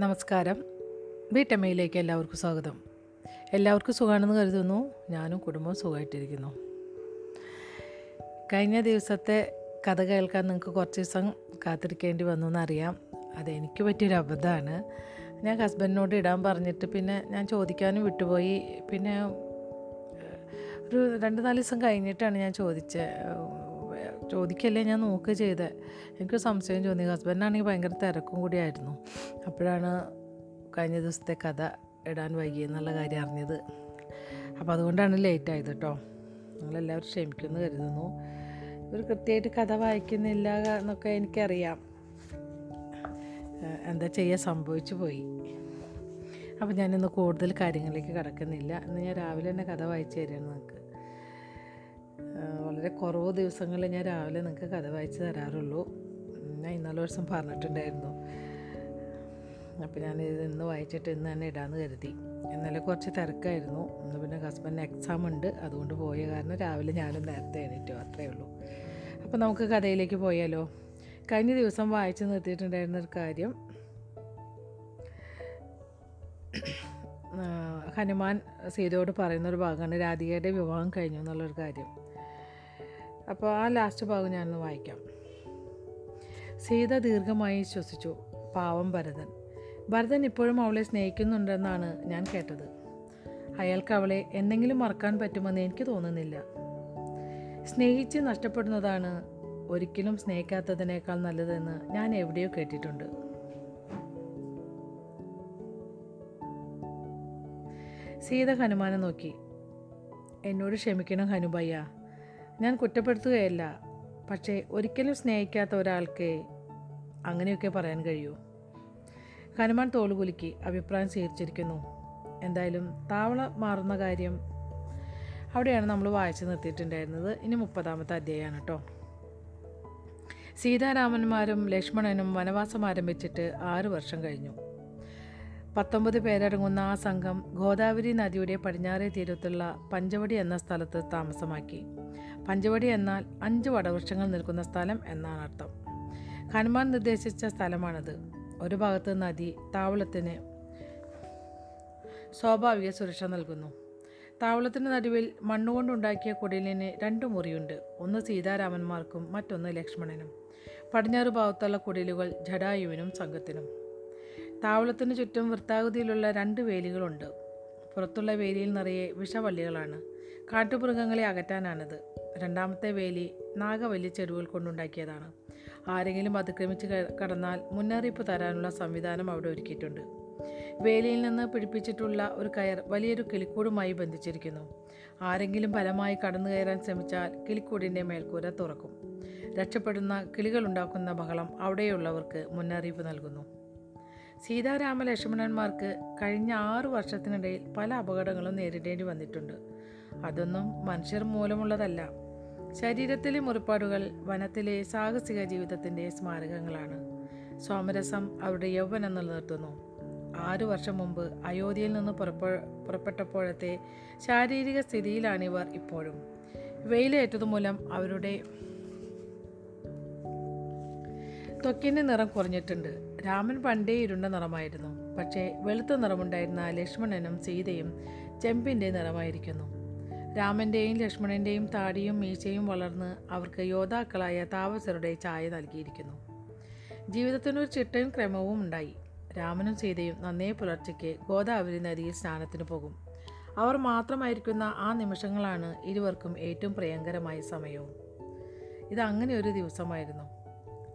നമസ്കാരം. വീട്ടമ്മയിലേക്ക് എല്ലാവർക്കും സ്വാഗതം. എല്ലാവർക്കും സുഖമാണെന്ന് കരുതുന്നു. ഞാനും കുടുംബവും സുഖമായിട്ടിരിക്കുന്നു. കഴിഞ്ഞ ദിവസത്തെ കഥ കേൾക്കാൻ നിങ്ങൾക്ക് കുറച്ച് ദിവസം കാത്തിരിക്കേണ്ടി വന്നു എന്നറിയാം അതെനിക്ക് പറ്റിയൊരു അബദ്ധമാണ്. ഞാൻ ഹസ്ബൻഡിനോട് ഇടാൻ പറഞ്ഞിട്ട് പിന്നെ ഞാൻ ചോദിക്കാനും വിട്ടുപോയി. പിന്നെ ഒരു രണ്ട് നാല് ദിവസം കഴിഞ്ഞിട്ടാണ് ഞാൻ ചോദിച്ചത്. ചോദിക്കല്ലേ ഞാൻ നോക്കുക ചെയ്തത് എനിക്ക് സംശയം തോന്നി. ഹസ്ബൻഡാണെങ്കിൽ ഭയങ്കര തിരക്കും കൂടിയായിരുന്നു. അപ്പോഴാണ് കഴിഞ്ഞ ദിവസത്തെ കഥ ഇടാൻ വൈകിയെന്നുള്ള കാര്യം അറിഞ്ഞത്. അപ്പോൾ അതുകൊണ്ടാണ് ലേറ്റ് ആയത് കേട്ടോ നിങ്ങളെല്ലാവരും ക്ഷമിക്കുമെന്ന് കരുതുന്നു. ഇവർ കൃത്യമായിട്ട് കഥ വായിക്കുന്നില്ല എന്നൊക്കെ എനിക്കറിയാം. എന്താ ചെയ്യാൻ സംഭവിച്ചു പോയി. അപ്പോൾ ഞാനിന്ന് കൂടുതൽ കാര്യങ്ങളിലേക്ക് കടക്കുന്നില്ല. ഇന്ന് ഞാൻ രാവിലെ തന്നെ കഥ വായിച്ചു നിങ്ങൾക്ക് വളരെ കുറവ് ദിവസങ്ങളിൽ ഞാൻ രാവിലെ നിങ്ങൾക്ക് കഥ വായിച്ച് തരാറുള്ളൂ. ഞാൻ ഇന്നലെ ദിവസം പറഞ്ഞിട്ടുണ്ടായിരുന്നു. അപ്പോൾ ഞാൻ ഇത് ഇന്ന് വായിച്ചിട്ട് ഇന്ന് തന്നെ ഇടാമെന്ന് കരുതി. ഇന്നലെ കുറച്ച് തിരക്കായിരുന്നു. ഇന്ന് പിന്നെ ഹസ്ബൻഡിന് എക്സാം ഉണ്ട്. അതുകൊണ്ട് പോയ കാരണം രാവിലെ ഞാനും നേരത്തെ എണീറ്റു. അത്രയേ ഉള്ളൂ. അപ്പോൾ നമുക്ക് കഥയിലേക്ക് പോയാലോ? കഴിഞ്ഞ ദിവസം വായിച്ച് നിർത്തിയിട്ടുണ്ടായിരുന്ന ഒരു കാര്യം. ഹനുമാൻ സീതയോട് പറയുന്നൊരു ഭാഗമാണ് രാധികയുടെ വിവാഹം കഴിഞ്ഞു എന്നുള്ളൊരു കാര്യം. അപ്പോൾ ആ ലാസ്റ്റ് ഭാഗം ഞാനൊന്ന് വായിക്കാം. സീത ദീർഘമായി ശ്വസിച്ചു. പാവം ഭരതൻ. ഭരതൻ ഇപ്പോഴും അവളെ സ്നേഹിക്കുന്നുണ്ടെന്നാണ് ഞാൻ കേട്ടത്. അയാൾക്ക് അവളെ എന്തെങ്കിലും മറക്കാൻ പറ്റുമെന്ന് എനിക്ക് തോന്നുന്നില്ല. സ്നേഹിച്ച് നഷ്ടപ്പെടുന്നതാണ് ഒരിക്കലും സ്നേഹിക്കാത്തതിനേക്കാൾ നല്ലതെന്ന് ഞാൻ എവിടെയോ കേട്ടിട്ടുണ്ട്. സീത ഹനുമാനെ നോക്കി. എന്നോട് ക്ഷമിക്കണം ഹനുബയ്യ ഞാൻ കുറ്റപ്പെടുത്തുകയല്ല. പക്ഷേ ഒരിക്കലും സ്നേഹിക്കാത്ത ഒരാൾക്ക് അങ്ങനെയൊക്കെ പറയാൻ കഴിയൂ. ഹനുമാൻ തോളുകുലുക്കി അഭിപ്രായം സ്വീകരിച്ചിരിക്കുന്നു. എന്തായാലും താവള മാറുന്ന കാര്യം അവിടെയാണ് നമ്മൾ വായിച്ചു നിർത്തിയിട്ടുണ്ടായിരുന്നത്. ഇനി മുപ്പതാമത്തെ അധ്യായമാണ് കേട്ടോ സീതാരാമന്മാരും ലക്ഷ്മണനും വനവാസം ആരംഭിച്ചിട്ട് ആറ് വർഷം കഴിഞ്ഞു. പത്തൊമ്പത് പേരടങ്ങുന്ന ആ സംഘം ഗോദാവരി നദിയുടെ പടിഞ്ഞാറേ തീരത്തുള്ള പഞ്ചവടി എന്ന സ്ഥലത്ത് താമസമാക്കി. പഞ്ചവടി എന്നാൽ അഞ്ച് വടവൃക്ഷങ്ങൾ നിൽക്കുന്ന സ്ഥലം എന്നാണ് അർത്ഥം. ഹനുമാൻ നിർദ്ദേശിച്ച സ്ഥലമാണിത്. ഒരു ഭാഗത്ത് നദി താവളത്തിന് സ്വാഭാവിക സുരക്ഷ നൽകുന്നു. താവളത്തിന് നടുവിൽ മണ്ണുകൊണ്ടുണ്ടാക്കിയ കുടിലിന് രണ്ട് മുറിയുണ്ട്. ഒന്ന് സീതാരാമന്മാർക്കും മറ്റൊന്ന് ലക്ഷ്മണനും. പടിഞ്ഞാറ് ഭാഗത്തുള്ള കുടിലുകൾ ജഡായുവിനും സംഘത്തിനും. താവളത്തിന് ചുറ്റും വൃത്താകൃതിയിലുള്ള രണ്ട് വേലികളുണ്ട്. പുറത്തുള്ള വേലിയിൽ നിറയെ വിഷവള്ളികളാണ്. കാട്ടുമൃഗങ്ങളെ അകറ്റാനാണിത്. രണ്ടാമത്തെ വേലി നാഗവല്ലി ചെരുവുകൾ കൊണ്ടുണ്ടാക്കിയതാണ്. ആരെങ്കിലും അതിക്രമിച്ച് കടന്നാൽ മുന്നറിയിപ്പ് തരാനുള്ള സംവിധാനം അവിടെ ഒരുക്കിയിട്ടുണ്ട്. വേലിയിൽ നിന്ന് പിടിപ്പിച്ചിട്ടുള്ള ഒരു കയർ വലിയൊരു കിളിക്കൂടുമായി ബന്ധിച്ചിരിക്കുന്നു. ആരെങ്കിലും ഫലമായി കടന്നു കയറാൻ ശ്രമിച്ചാൽ കിളിക്കൂടിന്റെ മേൽക്കൂര തുറക്കും. രക്ഷപ്പെടുന്ന കിളികളുണ്ടാക്കുന്ന ബഹളം അവിടെയുള്ളവർക്ക് മുന്നറിയിപ്പ് നൽകുന്നു. സീതാരാമ ലക്ഷ്മണന്മാർക്ക് കഴിഞ്ഞ ആറ് വർഷത്തിനിടയിൽ പല അപകടങ്ങളും നേരിടേണ്ടി വന്നിട്ടുണ്ട്. അതൊന്നും മനുഷ്യർ മൂലമുള്ളതല്ല. ശരീരത്തിലെ മുറിപ്പാടുകൾ വനത്തിലെ സാഹസിക ജീവിതത്തിന്റെ സ്മാരകങ്ങളാണ്. സോമരസം അവരുടെ യൗവനം നിലനിർത്തുന്നു. ആറു വർഷം മുമ്പ് അയോധ്യയിൽ നിന്ന് പുറപ്പെ പുറപ്പെട്ടപ്പോഴത്തെ ശാരീരിക സ്ഥിതിയിലാണിവർ ഇപ്പോഴും. വെയിലേറ്റതുമൂലം അവരുടെ ത്വക്കിന്റെ നിറം കുറഞ്ഞിട്ടുണ്ട്. രാമൻ പണ്ടേ ഇരുണ്ട നിറമായിരുന്നു. പക്ഷേ വെളുത്ത നിറമുണ്ടായിരുന്ന ലക്ഷ്മണനും സീതയും ചെമ്പിന്റെ നിറമായിരിക്കുന്നു. രാമന്റെയും ലക്ഷ്മണന്റെയും താടിയും മീശയും വളർന്ന് അവർക്ക് യോദ്ധാക്കളായ താപസരുടെ ചായ നൽകിയിരിക്കുന്നു. ജീവിതത്തിനൊരു ചിട്ടയും ക്രമവും ഉണ്ടായി. രാമനും സീതയും നന്നേ പുലർച്ചയ്ക്ക് ഗോദാവരി നദിയിൽ സ്നാനത്തിന് പോകും. അവർ മാത്രമായിരിക്കുന്ന ആ നിമിഷങ്ങളാണ് ഇരുവർക്കും ഏറ്റവും പ്രിയങ്കരമായ സമയവും. ഇതങ്ങനെ ഒരു ദിവസമായിരുന്നു.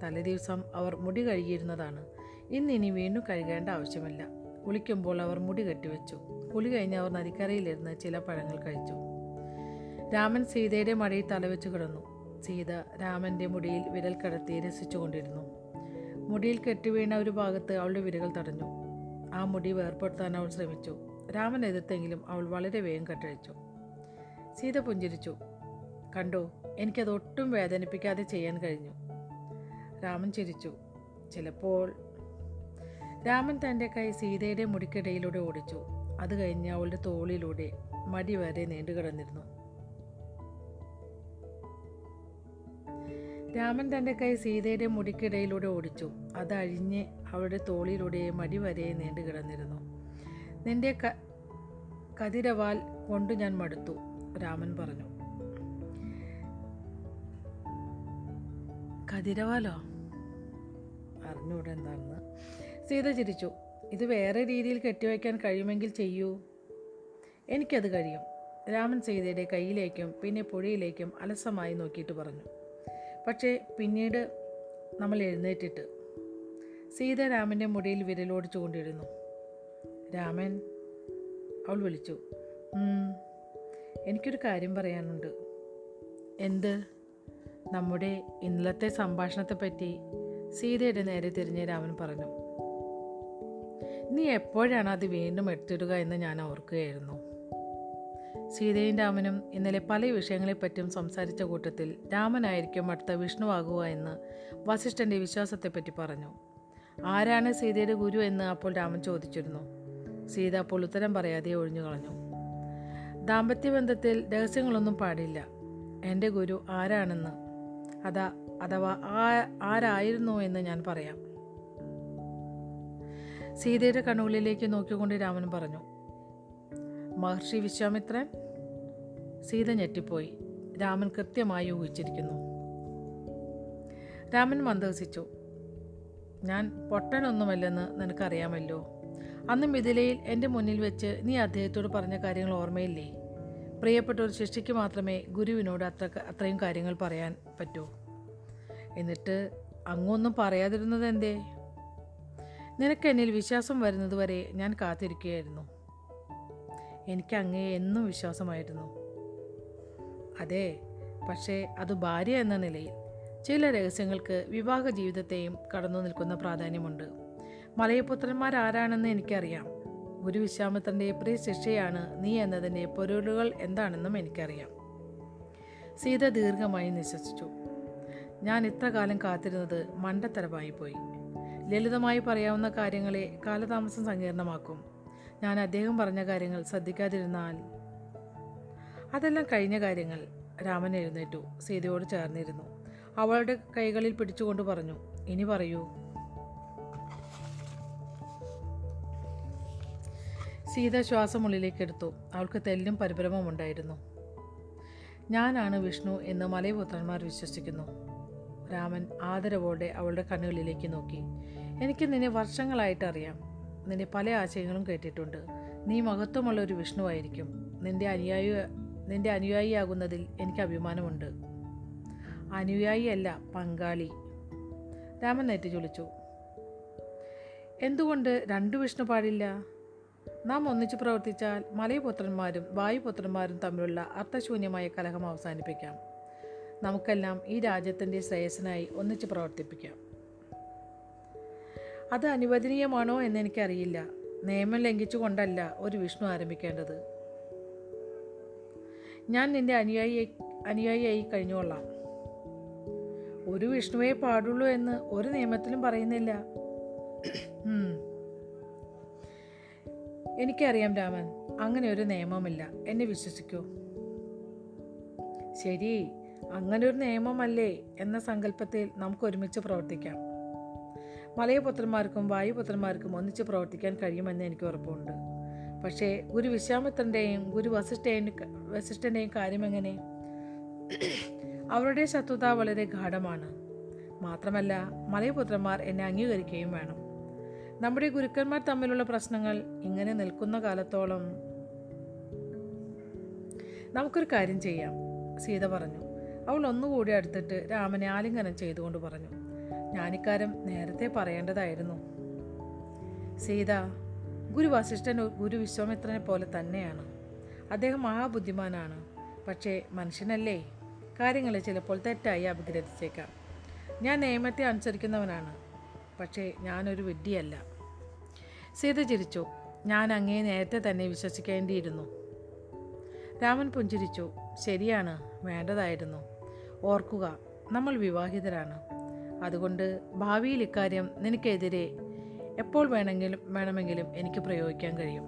തലേദിവസം അവർ മുടി കഴുകിയിരുന്നതാണ്. ഇന്നിനി വീണ്ടും കഴുകേണ്ട ആവശ്യമില്ല. കുളിക്കുമ്പോൾ അവർ മുടി കെട്ടിവെച്ചു. കുളി കഴിഞ്ഞ് അവർ നദിക്കരയിലിരുന്ന് ചില പഴങ്ങൾ കഴിച്ചു. രാമൻ സീതയുടെ മടിയിൽ തലവെച്ച് കിടന്നു. സീത രാമന്റെ മുടിയിൽ വിരൽ കടത്തി രസിച്ചുകൊണ്ടിരുന്നു. മുടിയിൽ കെട്ടിവീണ ഒരു ഭാഗത്ത് അവളുടെ വിരകൾ തടഞ്ഞു. ആ മുടി വേർപ്പെടുത്താൻ അവൾ ശ്രമിച്ചു. രാമൻ എതിർത്തെങ്കിലും അവൾ വളരെ വേഗം കെട്ടഴിച്ചു. സീത പുഞ്ചിരിച്ചു. കണ്ടോ എനിക്കത് ഒട്ടും വേദനിപ്പിക്കാതെ ചെയ്യാൻ കഴിഞ്ഞു. രാമൻ ചിരിച്ചു. ചിലപ്പോൾ രാമൻ തന്റെ കൈ സീതയുടെ മുടിക്കിടയിലൂടെ ഓടിച്ചു. അത് കഴിഞ്ഞ് അവളുടെ തോളിലൂടെ മടി വരെ നീണ്ടുകിടന്നിരുന്നു. രാമൻ തന്റെ കൈ സീതയുടെ മുടിക്കിടയിലൂടെ ഓടിച്ചു. അത് അഴിഞ്ഞ് അവളുടെ തോളിലൂടെ മടി വരെ നീണ്ടുകിടന്നിരുന്നു. നിന്റെ ക കതിരവാൽ കൊണ്ട് ഞാൻ മടുത്തു രാമൻ പറഞ്ഞു. കതിരവാലോ? അറിഞ്ഞൂടെ എന്താണെന്ന് സീത ചിരിച്ചു. ഇത് വേറെ രീതിയിൽ കെട്ടിവയ്ക്കാൻ കഴിയുമെങ്കിൽ ചെയ്യൂ. എനിക്കത് കഴിയും. രാമൻ സീതയുടെ കയ്യിലേക്കും പിന്നെ പുഴയിലേക്കും അലസമായി നോക്കിയിട്ട് പറഞ്ഞു. പക്ഷേ പിന്നീട് നമ്മൾ എഴുന്നേറ്റിട്ട് സീത രാമന്റെ മുടിയിൽ വിരലോട് ചൂണ്ടിരുന്നു രാമൻ അവൾ വിളിച്ചു. "ഉം, എനിക്കൊരു കാര്യം പറയാനുണ്ട്. എന്ത്? നമ്മുടെ ഇന്നലത്തെ സംഭാഷണത്തെപ്പറ്റി സീതയുടെ നേരെ തിരിഞ്ഞ് രാമൻ പറഞ്ഞു. നീ എപ്പോഴാണ് അത് വീണ്ടും എടുത്തിടുക എന്ന് ഞാൻ ഓർക്കുകയായിരുന്നു. സീതയും രാമനും ഇന്നലെ പല വിഷയങ്ങളെപ്പറ്റിയും സംസാരിച്ച കൂട്ടത്തിൽ രാമനായിരിക്കും അടുത്ത വിഷ്ണുവാകുക എന്ന് വസിഷ്ഠന്റെ വിശ്വാസത്തെപ്പറ്റി പറഞ്ഞു. ആരാണ് സീതയുടെ ഗുരു എന്ന് അപ്പോൾ രാമൻ ചോദിച്ചിരുന്നു. സീത അപ്പോൾ ഉത്തരം പറയാതെ ഒഴിഞ്ഞു കളഞ്ഞു. ദാമ്പത്യബന്ധത്തിൽ രഹസ്യങ്ങളൊന്നും പാടില്ല. എന്റെ ഗുരു ആരാണെന്ന്? അതാ അഥവാ ആ ആരായിരുന്നു എന്ന് ഞാൻ പറയാം. സീതയുടെ കണ്ണുകളിലേക്ക് നോക്കിക്കൊണ്ട് രാമൻ പറഞ്ഞു മഹർഷി വിശ്വാമിത്രൻ സീത ഞെട്ടിപ്പോയി. രാമൻ കൃത്യമായി ഊഹിച്ചിരിക്കുന്നു. രാമൻ മന്ദഹസിച്ചു ഞാൻ പൊട്ടനൊന്നുമല്ലെന്ന് നിനക്കറിയാമല്ലോ. അന്ന് മിഥിലയിൽ എന്റെ മുന്നിൽ വെച്ച് നീ അദ്ദേഹത്തോട് പറഞ്ഞ കാര്യങ്ങൾ ഓർമ്മയില്ലേ? പ്രിയപ്പെട്ട ഒരു ശിഷ്യയ്ക്ക് മാത്രമേ ഗുരുവിനോട് അത്ര അത്രയും കാര്യങ്ങൾ പറയാൻ പറ്റൂ. എന്നിട്ട് അങ്ങൊന്നും പറയാതിരുന്നത് എന്തേ? നിനക്ക് എന്നിൽ വിശ്വാസം വരുന്നതുവരെ ഞാൻ കാത്തിരിക്കുകയായിരുന്നു. എനിക്ക് അങ്ങേ എന്നും വിശ്വാസമായിരുന്നു. അതെ പക്ഷേ അത് ഭാര്യ എന്ന നിലയിൽ ചില രഹസ്യങ്ങൾക്ക് വിവാഹ ജീവിതത്തെയും കടന്നു നിൽക്കുന്ന പ്രാധാന്യമുണ്ട്. മലയപുത്രന്മാരാരാണെന്ന് എനിക്കറിയാം. ഗുരു വിശ്വാമിത്രന്റെ പ്രിയ ശിക്ഷയാണ് നീ എന്നതിന്റെ പൊരുളുകൾ എന്താണെന്നും എനിക്കറിയാം. സീത ദീർഘമായി നിശ്വസിച്ചു. ഞാൻ ഇത്ര കാലം കാത്തിരുന്നത് മണ്ടത്തരമായി പോയി ലളിതമായി പറയാവുന്ന കാര്യങ്ങളെ കാലതാമസം സങ്കീർണമാക്കും. ഞാൻ അദ്ദേഹം പറഞ്ഞ കാര്യങ്ങൾ ശ്രദ്ധിക്കാതിരുന്നാൽ അതെല്ലാം കഴിഞ്ഞ കാര്യങ്ങൾ. രാമൻ എഴുന്നേറ്റു സീതയോട് ചേർന്നിരുന്നു. അവളുടെ കൈകളിൽ പിടിച്ചുകൊണ്ട് പറഞ്ഞു ഇനി പറയൂ. സീത ശ്വാസം ഉള്ളിലേക്ക് എടുത്തു. അവൾക്ക് തെല്ലും പരിഭ്രമമുണ്ടായിരുന്നു ഞാനാണ് വിഷ്ണു എന്ന് മലയപുത്രന്മാർ വിശ്വസിക്കുന്നു. രാമൻ ആദരവോടെ അവളുടെ കണ്ണുകളിലേക്ക് നോക്കി. എനിക്ക് നിന്നെ വർഷങ്ങളായിട്ട് അറിയാം. നിന്റെ പല ആശയങ്ങളും കേട്ടിട്ടുണ്ട്. നീ മഹത്വമുള്ള ഒരു വിഷ്ണുവായിരിക്കും. നിന്റെ അനുയായി നിന്റെ അനുയായിയാകുന്നതിൽ എനിക്ക് അഭിമാനമുണ്ട്. അനുയായിയല്ല പങ്കാളി. രാമൻ നെറ്റി ചൊളിച്ചു. എന്തുകൊണ്ട് രണ്ടു വിഷ്ണു പാടില്ല? നാം ഒന്നിച്ചു പ്രവർത്തിച്ചാൽ മലയപുത്രന്മാരും വായുപുത്രന്മാരും തമ്മിലുള്ള അർത്ഥശൂന്യമായ കലഹം അവസാനിപ്പിക്കാം. നമുക്കെല്ലാം ഈ രാജ്യത്തിന്റെ ശ്രേയസ്സിനായി ഒന്നിച്ച് പ്രവർത്തിപ്പിക്കാം. അത് അനുവദനീയമാണോ എന്ന് എനിക്കറിയില്ല. നിയമം ലംഘിച്ചുകൊണ്ടല്ല ഒരു വിഷ്ണു ആരംഭിക്കേണ്ടത്. ഞാൻ നിന്റെ അനുയായി അനുയായിയായി കഴിഞ്ഞുകൊള്ളാം ഒരു വിഷ്ണുവേ പാടുള്ളൂ എന്ന് ഒരു നിയമത്തിലും പറയുന്നില്ല. എനിക്കറിയാം രാമൻ അങ്ങനെ ഒരു നിയമമില്ല. എന്നെ വിശ്വസിക്കൂ. ശരി. അങ്ങനെ ഒരു നിയമമല്ലേ എന്ന സങ്കല്പത്തിൽ നമുക്ക് ഒരുമിച്ച് പ്രവർത്തിക്കാം. മലയപുത്രന്മാർക്കും വായുപുത്രന്മാർക്കും ഒന്നിച്ച് പ്രവർത്തിക്കാൻ കഴിയുമെന്ന് എനിക്ക് ഉറപ്പുണ്ട്. പക്ഷേ ഗുരു വിശ്വാമിത്രന്റെയും ഗുരു വസിഷ്ഠേയും വസിഷ്ഠന്റെയും കാര്യമെങ്ങനെ അവരുടെ ശത്രുത വളരെ ഗാഠമാണ്. മാത്രമല്ല മലയപുത്രന്മാർ എന്നെ അംഗീകരിക്കുകയും വേണം. നമ്മുടെ ഗുരുക്കന്മാർ തമ്മിലുള്ള പ്രശ്നങ്ങൾ ഇങ്ങനെ നിൽക്കുന്ന കാലത്തോളം നമുക്കൊരു കാര്യം ചെയ്യാം സീത പറഞ്ഞു. അവൾ ഒന്നുകൂടി അടുത്തിട്ട് രാമനെ ആലിംഗനം ചെയ്തുകൊണ്ട് പറഞ്ഞു. ഞാനിക്കാരം നേരത്തെ പറയേണ്ടതായിരുന്നു. സീത ഗുരു വസിഷ്ഠൻ ഗുരു വിശ്വാമിത്രനെ പോലെ തന്നെയാണ്. അദ്ദേഹം മഹാബുദ്ധിമാനാണ്. പക്ഷേ മനുഷ്യനല്ലേ? കാര്യങ്ങളെ ചിലപ്പോൾ തെറ്റായി അപഗ്രഥിച്ചേക്കാം ഞാൻ നിയമത്തെ അനുസരിക്കുന്നവനാണ്. പക്ഷേ ഞാനൊരു വിഡ്ഢിയല്ല. സീത ചിരിച്ചു. ഞാൻ അങ്ങേ നേരത്തെ തന്നെ വിശ്വസിക്കേണ്ടിയിരുന്നു. രാമൻ പുഞ്ചിരിച്ചു. ശരിയാണ് വേണ്ടതായിരുന്നു. ഓർക്കുക നമ്മൾ വിവാഹിതരാണ്. അതുകൊണ്ട് ഭാവിയിൽ ഇക്കാര്യം നിനക്കെതിരെ എപ്പോൾ വേണമെങ്കിലും വേണമെങ്കിലും എനിക്ക് പ്രയോഗിക്കാൻ കഴിയും.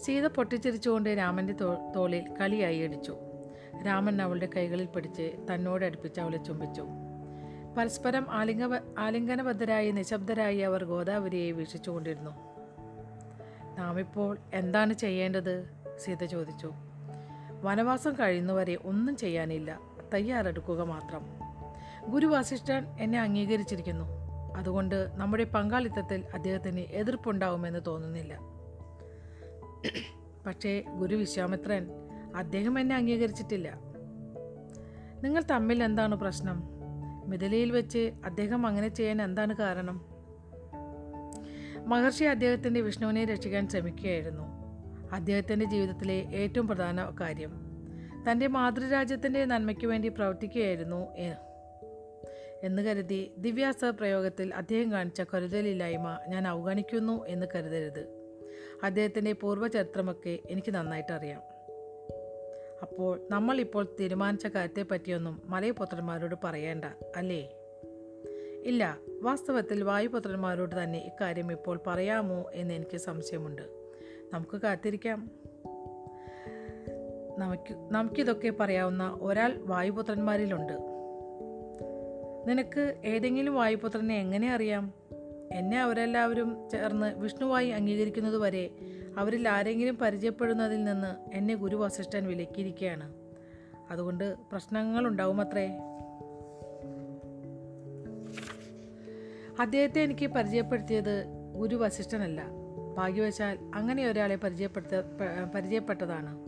സീത പൊട്ടിച്ചിരിച്ചുകൊണ്ട് രാമന്റെ തോളിൽ കളിയായി അടിച്ചു. രാമൻ അവളുടെ കൈകളിൽ പിടിച്ച് തന്നോട് അടുപ്പിച്ച് അവളെ ചുംബിച്ചു. പരസ്പരം ആലിംഗ ആലിംഗനബദ്ധരായി നിശബ്ദരായി അവർ ഗോദാവരിയെ വീക്ഷിച്ചുകൊണ്ടിരുന്നു. നാം ഇപ്പോൾ എന്താണ് ചെയ്യേണ്ടത്? സീത ചോദിച്ചു. വനവാസം കഴിയുന്നവരെ ഒന്നും ചെയ്യാനില്ല. തയ്യാറെടുക്കുക മാത്രം. ഗുരു വസിഷ്ഠൻ എന്നെ അംഗീകരിച്ചിരിക്കുന്നു. അതുകൊണ്ട് നമ്മുടെ പങ്കാളിത്തത്തിൽ അദ്ദേഹത്തിന് എതിർപ്പുണ്ടാവുമെന്ന് തോന്നുന്നില്ല. പക്ഷേ ഗുരു വിശ്വാമിത്രൻ അദ്ദേഹം എന്നെ അംഗീകരിച്ചിട്ടില്ല. നിങ്ങൾ തമ്മിൽ എന്താണ് പ്രശ്നം? മിഥിലയിൽ വെച്ച് അദ്ദേഹം അങ്ങനെ ചെയ്യാൻ എന്താണ് കാരണം? മഹർഷി അദ്ദേഹത്തിന്റെ വിഷ്ണുവിനെ രക്ഷിക്കാൻ ശ്രമിക്കുകയായിരുന്നു. അദ്ദേഹത്തിന്റെ ജീവിതത്തിലെ ഏറ്റവും പ്രധാന കാര്യം. തന്റെ മാതൃരാജ്യത്തിന്റെ നന്മയ്ക്ക് വേണ്ടി പ്രവർത്തിക്കുകയായിരുന്നു എന്ന് കരുതി ദിവ്യാസ പ്രയോഗത്തിൽ അദ്ദേഹം കാണിച്ച കരുതലില്ലായ്മ ഞാൻ അവഗണിക്കുന്നു എന്ന് കരുതരുത്. അദ്ദേഹത്തിന്റെ പൂർവചരിത്രമൊക്കെ എനിക്ക് നന്നായിട്ട് അറിയാം. അപ്പോൾ നമ്മൾ ഇപ്പോൾ തീരുമാനിച്ച കാര്യത്തെ പറ്റിയൊന്നും മലയപുത്രന്മാരോട് പറയേണ്ട അല്ലേ? ഇല്ല വാസ്തവത്തിൽ വായുപുത്രന്മാരോട് തന്നെ ഇക്കാര്യം ഇപ്പോൾ പറയാമോ എന്ന് എനിക്ക് സംശയമുണ്ട്. നമുക്ക് കാത്തിരിക്കാം. നമുക്ക് നമുക്കിതൊക്കെ പറയാവുന്ന ഒരാൾ വായുപുത്രന്മാരിലുണ്ട്. നിനക്ക് ഏതെങ്കിലും വായുപുത്രനെ എങ്ങനെ അറിയാം? എന്നെ അവരെല്ലാവരും ചേർന്ന് വിഷ്ണുവായി അംഗീകരിക്കുന്നത് വരെ അവരിൽ ആരെങ്കിലും പരിചയപ്പെടുന്നതിൽ നിന്ന് എന്നെ ഗുരു വസിഷ്ഠൻ വിലക്കിയിരിക്കുകയാണ്. അതുകൊണ്ട് പ്രശ്നങ്ങൾ പ്രശ്നങ്ങളുണ്ടാവുമത്രേ. അദ്ദേഹത്തെ എനിക്ക് പരിചയപ്പെടുത്തിയത് ഗുരു വസിഷ്ഠനല്ല ഭാഗ്യവശാൽ അങ്ങനെ ഒരാളെ പരിചയപ്പെടുത്ത പരിചയപ്പെട്ടതാണ്.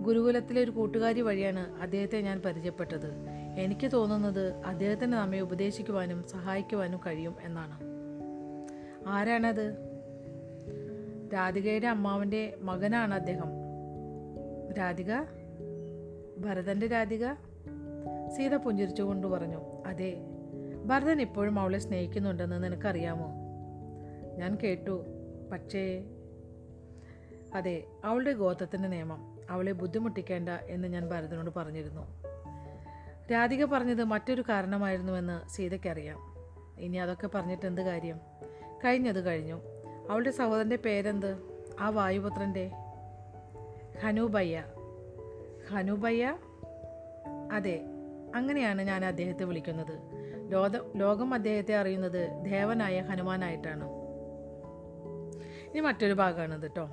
ഗുരുകുലത്തിലെ ഒരു കൂട്ടുകാരി വഴിയാണ് അദ്ദേഹത്തെ ഞാൻ പരിചയപ്പെട്ടത്. എനിക്ക് തോന്നുന്നത് അദ്ദേഹത്തിന് നമ്മെ ഉപദേശിക്കുവാനും സഹായിക്കുവാനും കഴിയും എന്നാണ്. ആരാണത്? രാധികയുടെ അമ്മാവന്റെ മകനാണ് അദ്ദേഹം. രാധിക? ഭരതന്റെ രാധിക? സീത പുഞ്ചിരിച്ചുകൊണ്ട് പറഞ്ഞു അതെ ഭരതൻ ഇപ്പോഴും അവളെ സ്നേഹിക്കുന്നുണ്ടെന്ന് നിനക്കറിയാമോ? ഞാൻ കേട്ടു പക്ഷേ അതെ അവളുടെ ഗോത്രത്തിന്റെ നിയമം അവളെ ബുദ്ധിമുട്ടിക്കേണ്ട എന്ന് ഞാൻ ഭരതനോട് പറഞ്ഞിരുന്നു. രാധിക പറഞ്ഞത് മറ്റൊരു കാരണമായിരുന്നുവെന്ന് സീതയ്ക്കറിയാം. ഇനി അതൊക്കെ പറഞ്ഞിട്ട് എന്ത് കാര്യം? കഴിഞ്ഞത് കഴിഞ്ഞു. അവളുടെ സഹോദരന്റെ പേരെന്ത്? ആ വായുപുത്രന്റെ ഹനുബയ്യ. ഹനുബയ്യ? അതെ അങ്ങനെയാണ് ഞാൻ അദ്ദേഹത്തെ വിളിക്കുന്നത്. ലോക ലോകം അദ്ദേഹത്തെ അറിയുന്നത് ദേവനായ ഹനുമാനായിട്ടാണ്. ഇനി മറ്റൊരു ഭാഗമാണിത് കേട്ടോ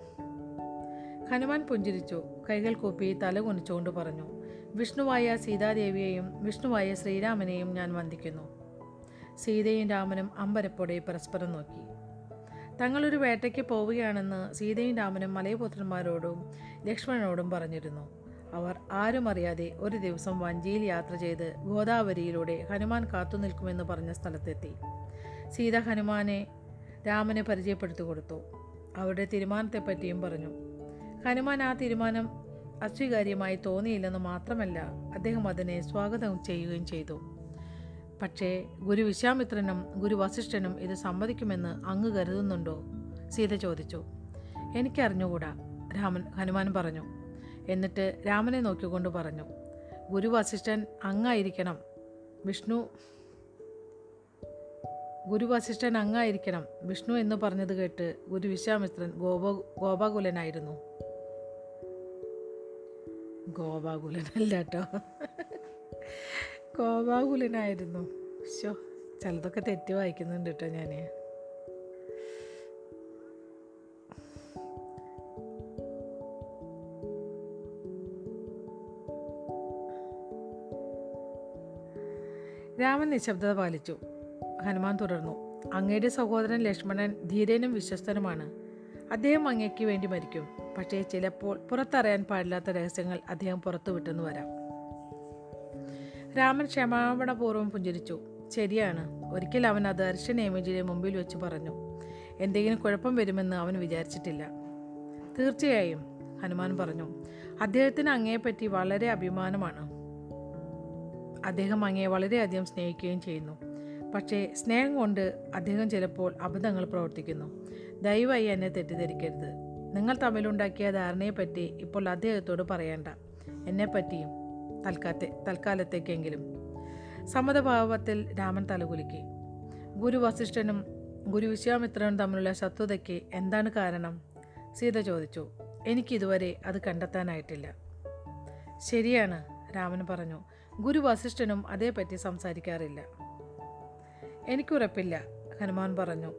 ഹനുമാൻ പുഞ്ചിരിച്ചു. കൈകൾ കൂപ്പി തല കുനിച്ചുകൊണ്ട് പറഞ്ഞു വിഷ്ണുവായ സീതാദേവിയെയും വിഷ്ണുവായ ശ്രീരാമനെയും ഞാൻ വന്ദിക്കുന്നു. സീതയും രാമനും അമ്പരപ്പോടെ പരസ്പരം നോക്കി. തങ്ങളൊരു വേട്ടയ്ക്ക് പോവുകയാണെന്ന് സീതയും രാമനും മലയപുത്രന്മാരോടും ലക്ഷ്മണനോടും പറഞ്ഞിരുന്നു. അവർ ആരും അറിയാതെ ഒരു ദിവസം വഞ്ചിയിൽ യാത്ര ചെയ്ത് ഗോദാവരിയിലൂടെ ഹനുമാൻ കാത്തു നിൽക്കുമെന്ന് പറഞ്ഞ സ്ഥലത്തെത്തി. സീത ഹനുമാനെ രാമനെ പരിചയപ്പെടുത്തി കൊടുത്തു അവരുടെ തീരുമാനത്തെപ്പറ്റിയും പറഞ്ഞു. ഹനുമാൻ ആ തീരുമാനം അസ്വീകാര്യമായി തോന്നിയില്ലെന്ന് മാത്രമല്ല അദ്ദേഹം അതിനെ സ്വാഗതം ചെയ്യുകയും ചെയ്തു. പക്ഷേ ഗുരു വിശ്വാമിത്രനും ഗുരു വസിഷ്ഠനും ഇത് സമ്മതിക്കുമെന്ന് അങ്ങ് കരുതുന്നുണ്ടോ? സീത ചോദിച്ചു. എനിക്കറിഞ്ഞുകൂടാ രാമൻ ഹനുമാൻ പറഞ്ഞു. എന്നിട്ട് രാമനെ നോക്കിക്കൊണ്ട് പറഞ്ഞു. ഗുരു വസിഷ്ഠൻ അങ്ങായിരിക്കണം. വിഷ്ണു ഗുരു വസിഷ്ഠൻ അങ്ങായിരിക്കണം. വിഷ്ണു എന്ന് പറഞ്ഞത് കേട്ട് ഗുരു വിശ്വാമിത്രൻ ഗോപ ഗോപാകുലനായിരുന്നു. ഗോപാകുലനല്ല കേട്ടോ ഗോപാകുലനായിരുന്നു. ശോ ചിലതൊക്കെ തെറ്റി വായിക്കുന്നുണ്ട് കേട്ടോ ഞാൻ രാമൻ നിശബ്ദത പാലിച്ചു. ഹനുമാൻ തുടർന്നു. അങ്ങയുടെ സഹോദരൻ ലക്ഷ്മണൻ ധീരനും വിശ്വസ്തനുമാണ്. അദ്ദേഹം അങ്ങയ്ക്ക് വേണ്ടി മരിക്കും. പക്ഷേ ചിലപ്പോൾ പുറത്തറിയാൻ പാടില്ലാത്ത രഹസ്യങ്ങൾ അദ്ദേഹം പുറത്തുവിട്ടെന്ന് വരാം. രാമൻ ക്ഷമാപണപൂർവം പുഞ്ചിരിച്ചു. ശരിയാണ്. ഒരിക്കൽ അവൻ അത് അർശനേമിജിയുടെ മുമ്പിൽ വെച്ച് പറഞ്ഞു. എന്തെങ്കിലും കുഴപ്പം വരുമെന്ന് അവൻ വിചാരിച്ചിട്ടില്ല. തീർച്ചയായും ഹനുമാൻ പറഞ്ഞു. അദ്ദേഹത്തിന് അങ്ങയെപ്പറ്റി വളരെ അഭിമാനമാണ്. അദ്ദേഹം അങ്ങയെ വളരെയധികം സ്നേഹിക്കുകയും ചെയ്യുന്നു. പക്ഷേ സ്നേഹം കൊണ്ട് അദ്ദേഹം ചിലപ്പോൾ അബദ്ധങ്ങൾ പ്രവർത്തിക്കുന്നു. ദയവായി എന്നെ തെറ്റിദ്ധരിക്കരുത്. നിങ്ങൾ തമ്മിലുണ്ടാക്കിയ ധാരണയെപ്പറ്റി ഇപ്പോൾ അദ്ദേഹത്തോട് പറയേണ്ട. എന്നെപ്പറ്റിയും തൽക്കാലത്തെ തൽക്കാലത്തേക്കെങ്കിലും. സമ്മതഭാവത്തിൽ രാമൻ തലകുലുക്കി. ഗുരു വസിഷ്ഠനും ഗുരു വിശ്വാമിത്രനും തമ്മിലുള്ള ശത്രുതയ്ക്ക് എന്താണ് കാരണം? സീത ചോദിച്ചു. എനിക്കിതുവരെ അത് കണ്ടെത്താനായിട്ടില്ല. ശരിയാണ് രാമൻ പറഞ്ഞു. ഗുരു വസിഷ്ഠനും അതേപ്പറ്റി സംസാരിക്കാറില്ല. എനിക്കുറപ്പില്ല ഹനുമാൻ പറഞ്ഞു.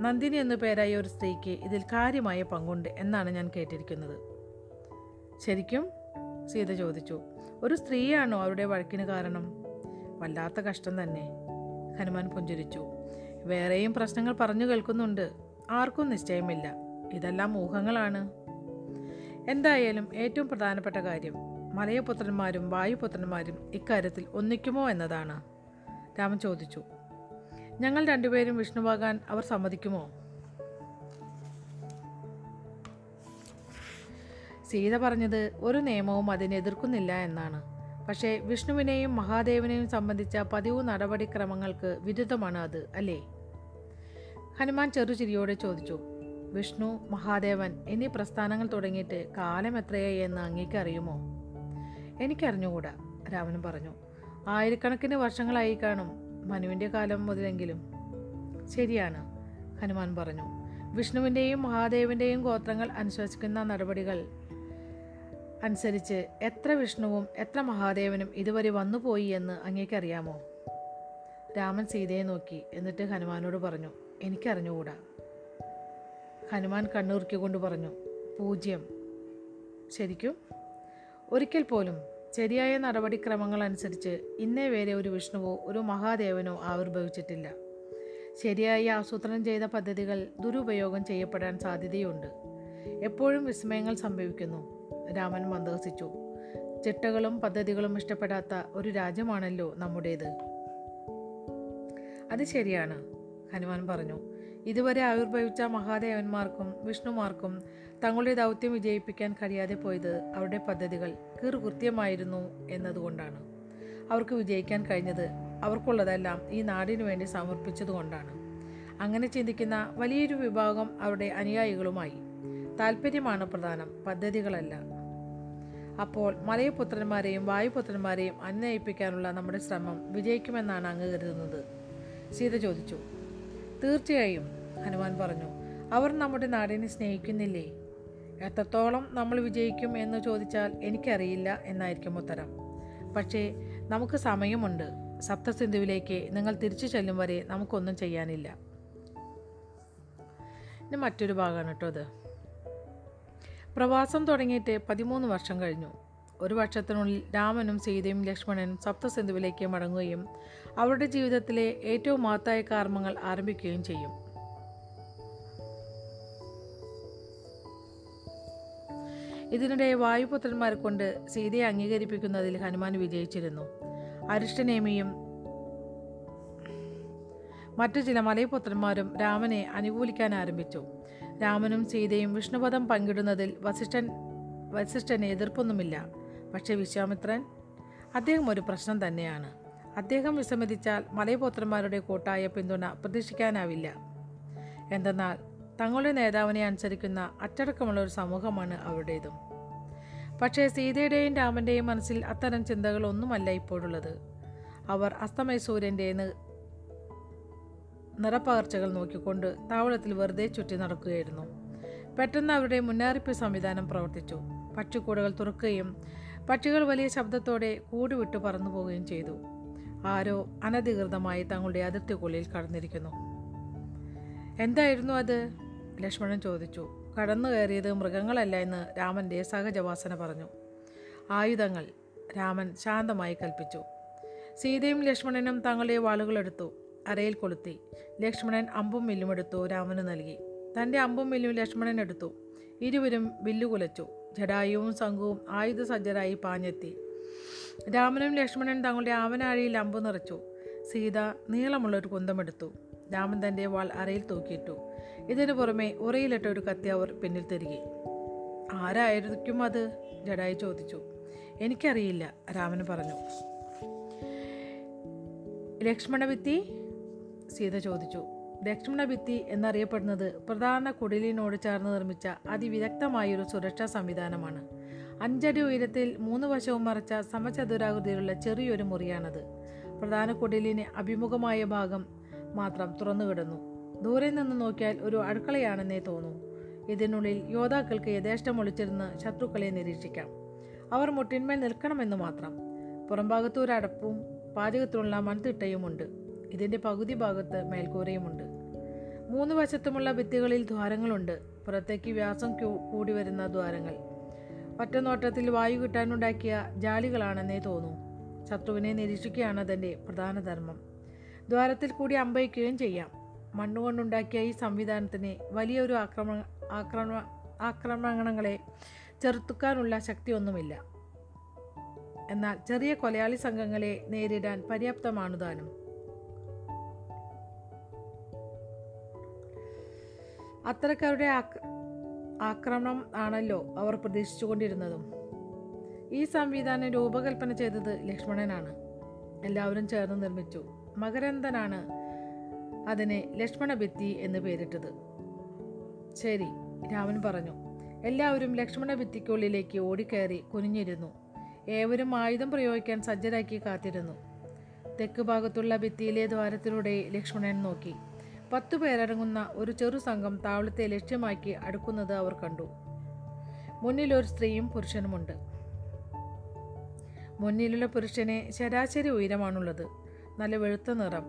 നന്ദിനി എന്നു പേരായ ഒരു സ്ത്രീക്ക് ഇതിൽ കാര്യമായ പങ്കുണ്ട് എന്നാണ് ഞാൻ കേട്ടിരിക്കുന്നത്. ശരിക്കും? സീത ചോദിച്ചു. ഒരു സ്ത്രീയാണോ അവരുടെ വഴക്കിന് കാരണം? വല്ലാത്ത കഷ്ടം തന്നെ ഹനുമാൻ പുഞ്ചിരിച്ചു. വേറെയും പ്രശ്നങ്ങൾ പറഞ്ഞു കേൾക്കുന്നുണ്ട്. ആർക്കും നിശ്ചയമില്ല. ഇതെല്ലാം ഊഹങ്ങളാണ്. എന്തായാലും ഏറ്റവും പ്രധാനപ്പെട്ട കാര്യം മലയപുത്രന്മാരും വായുപുത്രന്മാരും ഇക്കാര്യത്തിൽ ഒന്നിക്കുമോ എന്നതാണ്. രാമൻ ചോദിച്ചു. ഞങ്ങൾ രണ്ടുപേരും വിഷ്ണുവാകാൻ അവർ സമ്മതിക്കുമോ? സീത പറഞ്ഞത് ഒരു നിയമവും അതിനെ എതിർക്കുന്നില്ല എന്നാണ്. പക്ഷേ വിഷ്ണുവിനെയും മഹാദേവനെയും സംബന്ധിച്ച പതിവ് നടപടിക്രമങ്ങൾക്ക് വിരുദ്ധമാണ് അത് അല്ലേ? ഹനുമാൻ ചെറുചിരിയോടെ ചോദിച്ചു വിഷ്ണു മഹാദേവൻ എന്നീ പ്രസ്ഥാനങ്ങൾ തുടങ്ങിയിട്ട് കാലം എത്രയായി എന്ന് അങ്ങേക്ക് അറിയുമോ? എനിക്കറിഞ്ഞുകൂടാ രാമനും പറഞ്ഞു. ആയിരക്കണക്കിന് വർഷങ്ങളായി കാണും. മനുവിന്റെ കാലം മുതലെങ്കിലും. ശരിയാണ് ഹനുമാൻ പറഞ്ഞു. വിഷ്ണുവിന്റെയും മഹാദേവന്റെയും ഗോത്രങ്ങൾ അനുശോചിക്കുന്ന നടപടികൾ അനുസരിച്ച് എത്ര വിഷ്ണുവും എത്ര മഹാദേവനും ഇതുവരെ വന്നുപോയി എന്ന് അങ്ങേക്കറിയാമോ? രാമൻ സീതയെ നോക്കി എന്നിട്ട് ഹനുമാനോട് പറഞ്ഞു എനിക്കറിഞ്ഞുകൂടാ. ഹനുമാൻ കണ്ണുറുക്കിക്കൊണ്ട് പറഞ്ഞു പൂജ്യം. ശരിക്കും? ഒരിക്കൽ പോലും ശരിയായ നടപടിക്രമങ്ങൾ അനുസരിച്ച് ഇന്നേ വരെ ഒരു വിഷ്ണുവോ ഒരു മഹാദേവനോ ആവിർഭവിച്ചിട്ടില്ല. ശരിയായി ആസൂത്രണം ചെയ്ത പദ്ധതികൾ ദുരുപയോഗം ചെയ്യപ്പെടാൻ സാധ്യതയുണ്ട്. എപ്പോഴും വിസ്മയങ്ങൾ സംഭവിക്കുന്നു. രാമൻ മന്ദഹസിച്ചു. ചിട്ടകളും പദ്ധതികളും ഇഷ്ടപ്പെടാത്ത ഒരു രാജ്യമാണല്ലോ നമ്മുടേത്. അത് ശരിയാണ് ഹനുമാൻ പറഞ്ഞു. ഇതുവരെ ആവിർഭവിച്ച മഹാദേവന്മാർക്കും വിഷ്ണുമാർക്കും തങ്ങളുടെ ദൗത്യം വിജയിപ്പിക്കാൻ കഴിയാതെ പോയത് അവരുടെ പദ്ധതികൾ കീറുകൃത്യമായിരുന്നു എന്നതുകൊണ്ടാണ്. അവർക്ക് വിജയിക്കാൻ കഴിഞ്ഞത് അവർക്കുള്ളതെല്ലാം ഈ നാടിനു വേണ്ടി സമർപ്പിച്ചതുകൊണ്ടാണ്. അങ്ങനെ ചിന്തിക്കുന്ന വലിയൊരു വിഭാഗം അവരുടെ അനുയായികളുമായി താല്പര്യമാണ് പ്രധാനം പദ്ധതികളല്ല. അപ്പോൾ മലയപുത്രന്മാരെയും വായുപുത്രന്മാരെയും അനുനയിപ്പിക്കാനുള്ള നമ്മുടെ ശ്രമം വിജയിക്കുമെന്നാണ് അങ്ങ് കരുതുന്നത്. സീത ചോദിച്ചു. തീർച്ചയായും ഹനുമാൻ പറഞ്ഞു അവർ നമ്മുടെ നാടിനെ സ്നേഹിക്കുന്നില്ലേ? എത്രത്തോളം നമ്മൾ വിജയിക്കും എന്ന് ചോദിച്ചാൽ എനിക്കറിയില്ല എന്നായിരിക്കും ഉത്തരം. പക്ഷേ നമുക്ക് സമയമുണ്ട്. സപ്തസിന്ധുവിലേക്ക് നിങ്ങൾ തിരിച്ചു ചെല്ലും വരെ നമുക്കൊന്നും ചെയ്യാനില്ല. ഇനി മറ്റൊരു ഭാഗമാണ് കേട്ടോ അത് പ്രവാസം തുടങ്ങിയിട്ട് പതിമൂന്ന് വർഷം കഴിഞ്ഞു. ഒരു വർഷത്തിനുള്ളിൽ രാമനും സീതയും ലക്ഷ്മണനും സപ്തസിന്ധുവിലേക്ക് മടങ്ങുകയും അവരുടെ ജീവിതത്തിലെ ഏറ്റവും മഹത്തായ കർമ്മങ്ങൾ ആരംഭിക്കുകയും ചെയ്യും. ഇതിനിടെ വായുപുത്രന്മാരെ കൊണ്ട് സീതയെ അംഗീകരിപ്പിക്കുന്നതിൽ ഹനുമാൻ വിജയിച്ചിരുന്നു. അരിഷ്ടനേമിയും മറ്റു ചില മലയപുത്രന്മാരും രാമനെ അനുകൂലിക്കാൻ ആരംഭിച്ചു. രാമനും സീതയും വിഷ്ണുപദം പങ്കിടുന്നതിൽ വസിഷ്ഠൻ വസിഷ്ഠന് എതിർപ്പൊന്നുമില്ല. പക്ഷേ വിശ്വാമിത്രൻ അദ്ദേഹം ഒരു പ്രശ്നം തന്നെയാണ്. അദ്ദേഹം വിസമ്മതിച്ചാൽ മലയപുത്രന്മാരുടെ കൂട്ടായ പിന്തുണ പ്രതീക്ഷിക്കാനാവില്ല. എന്തെന്നാൽ തങ്ങളുടെ നേതാവിനെ അനുസരിക്കുന്ന അച്ചടക്കമുള്ള ഒരു സമൂഹമാണ് അവരുടേതും. പക്ഷേ സീതയുടെയും രാമന്റെയും മനസ്സിൽ അത്തരം ചിന്തകളൊന്നുമല്ല ഇപ്പോഴുള്ളത്. അവർ അസ്തമയ സൂര്യന്റെ നിറപ്പകർച്ചകൾ നോക്കിക്കൊണ്ട് താവളത്തിൽ വെറുതെ ചുറ്റി നടക്കുകയായിരുന്നു. പെട്ടെന്ന് അവരുടെ മുന്നറിയിപ്പ് സംവിധാനം പ്രവർത്തിച്ചു. പക്ഷിക്കൂടുകൾ തുറക്കുകയും പക്ഷികൾ വലിയ ശബ്ദത്തോടെ കൂട് വിട്ട് പറന്നു പോവുകയും ചെയ്തു. ആരോ അനധികൃതമായി തങ്ങളുടെ അതിർത്തിക്കുള്ളിൽ കടന്നിരിക്കുന്നു. എന്തായിരുന്നു അത്? ലക്ഷ്മണൻ ചോദിച്ചു. കടന്നു കയറിയത് മൃഗങ്ങളല്ല എന്ന് രാമന്റെ സഹജവാസന പറഞ്ഞു. ആയുധങ്ങൾ രാമൻ ശാന്തമായി കൽപ്പിച്ചു. സീതയും ലക്ഷ്മണനും തങ്ങളുടെ വാളുകളെടുത്തു അരയിൽ കൊളുത്തി. ലക്ഷ്മണൻ അമ്പും വില്ലും എടുത്തു രാമന് നൽകി. തന്റെ അമ്പും വില്ലും ലക്ഷ്മണൻ എടുത്തു. ഇരുവരും വില്ലു ജടായുവും സംഘവും ആയുധസജ്ജരായി പാഞ്ഞെത്തി. രാമനും ലക്ഷ്മണനും തങ്ങളുടെ ആവനാഴിയിൽ അമ്പു നിറച്ചു. സീത നീളമുള്ളൊരു കുന്തമെടുത്തു. രാമൻ തന്റെ വാൾ അരയിൽ തൂക്കിയിട്ടു. ഇതിനു പുറമെ ഉറയിലിട്ട ഒരു കത്തി അവർ പിന്നിൽ തിരികെ. ആരായിരിക്കും അത്? ജഡായി ചോദിച്ചു. എനിക്കറിയില്ല രാമൻ പറഞ്ഞു. ലക്ഷ്മണവിത്തി സീത ചോദിച്ചു. ലക്ഷ്മണഭിത്തി എന്നറിയപ്പെടുന്നത് പ്രധാന കുടിലിനോട് ചേർന്ന് നിർമ്മിച്ച അതിവിദഗ്ധമായൊരു സുരക്ഷാ സംവിധാനമാണ്. അഞ്ചടി ഉയരത്തിൽ മൂന്ന് വശവും മറച്ച സമചതുരാകൃതിയിലുള്ള ചെറിയൊരു മുറിയാണത്. പ്രധാന കുടിലിന് അഭിമുഖമായ ഭാഗം മാത്രം തുറന്നു കിടന്നു ദൂരെ നിന്ന് നോക്കിയാൽ ഒരു അടുക്കളയാണെന്നേ തോന്നൂ. ഇതിനുള്ളിൽ യോദ്ധാക്കൾക്ക് യഥേഷ്ടം ഒളിച്ചിരുന്ന് ശത്രുക്കളെ നിരീക്ഷിക്കാം. അവർ മുട്ടിന്മേൽ നിൽക്കണമെന്ന് മാത്രം. പുറംഭാഗത്ത് ഒരു അടപ്പും പാചകത്തിനുള്ള മൺതിട്ടയുമുണ്ട്. ഇതിന്റെ പകുതി ഭാഗത്ത് മേൽക്കൂരയുമുണ്ട്. മൂന്ന് വശത്തുമുള്ള ഭിത്തികളിൽ ദ്വാരങ്ങളുണ്ട്. പുറത്തേക്ക് വ്യാസം കൂടി വരുന്ന ദ്വാരങ്ങൾ. ഒറ്റനോട്ടത്തിൽ വായു കിട്ടാനുണ്ടാക്കിയ ജാലികളാണെന്നേ തോന്നൂ. ശത്രുവിനെ നിരീക്ഷിക്കുകയാണ് അതിന്റെ പ്രധാന ധർമ്മം. ദ്വാരത്തിൽ കൂടി അമ്പയിക്കുകയും ചെയ്യാം. മണ്ണുകൊണ്ടുണ്ടാക്കിയ ഈ സംവിധാനത്തിന് വലിയൊരു ആക്രമ ആക്രമ ആക്രമണങ്ങളെ ചെറുത്തുക്കാനുള്ള ശക്തിയൊന്നുമില്ല. എന്നാൽ ചെറിയ കൊലയാളി സംഘങ്ങളെ നേരിടാൻ പര്യാപ്തമാണു താനും. അത്തരക്കാരുടെ ആക്രമണം ആണല്ലോ അവർ പ്രതീക്ഷിച്ചുകൊണ്ടിരുന്നതും. ഈ സംവിധാനം രൂപകൽപ്പന ചെയ്തത് ലക്ഷ്മണനാണ്. എല്ലാവരും ചേർന്ന് നിർമ്മിച്ചു. മകരന്ദനാണ് അതിനെ ലക്ഷ്മണ ഭിത്തി എന്ന് പേരിട്ടത്. ശരി രാമൻ പറഞ്ഞു. എല്ലാവരും ലക്ഷ്മണ ഭിത്തിക്കുള്ളിലേക്ക് ഓടിക്കയറി കുനിഞ്ഞിരുന്നു. ഏവരും ആയുധം പ്രയോഗിക്കാൻ സജ്ജരാക്കി കാത്തിരുന്നു. തെക്ക് ഭാഗത്തുള്ള ഭിത്തിയിലെ ദ്വാരത്തിലൂടെ ലക്ഷ്മണൻ നോക്കി. പത്തു പേരടങ്ങുന്ന ഒരു ചെറു സംഘം താവളത്തെ ലക്ഷ്യമാക്കി അടുക്കുന്നത് അവർ കണ്ടു. മുന്നിൽ ഒരു സ്ത്രീയും പുരുഷനുമുണ്ട്. മുന്നിലുള്ള പുരുഷന് ശരാശരി ഉയരമാണുള്ളത്. നല്ല വെളുത്ത നിറം.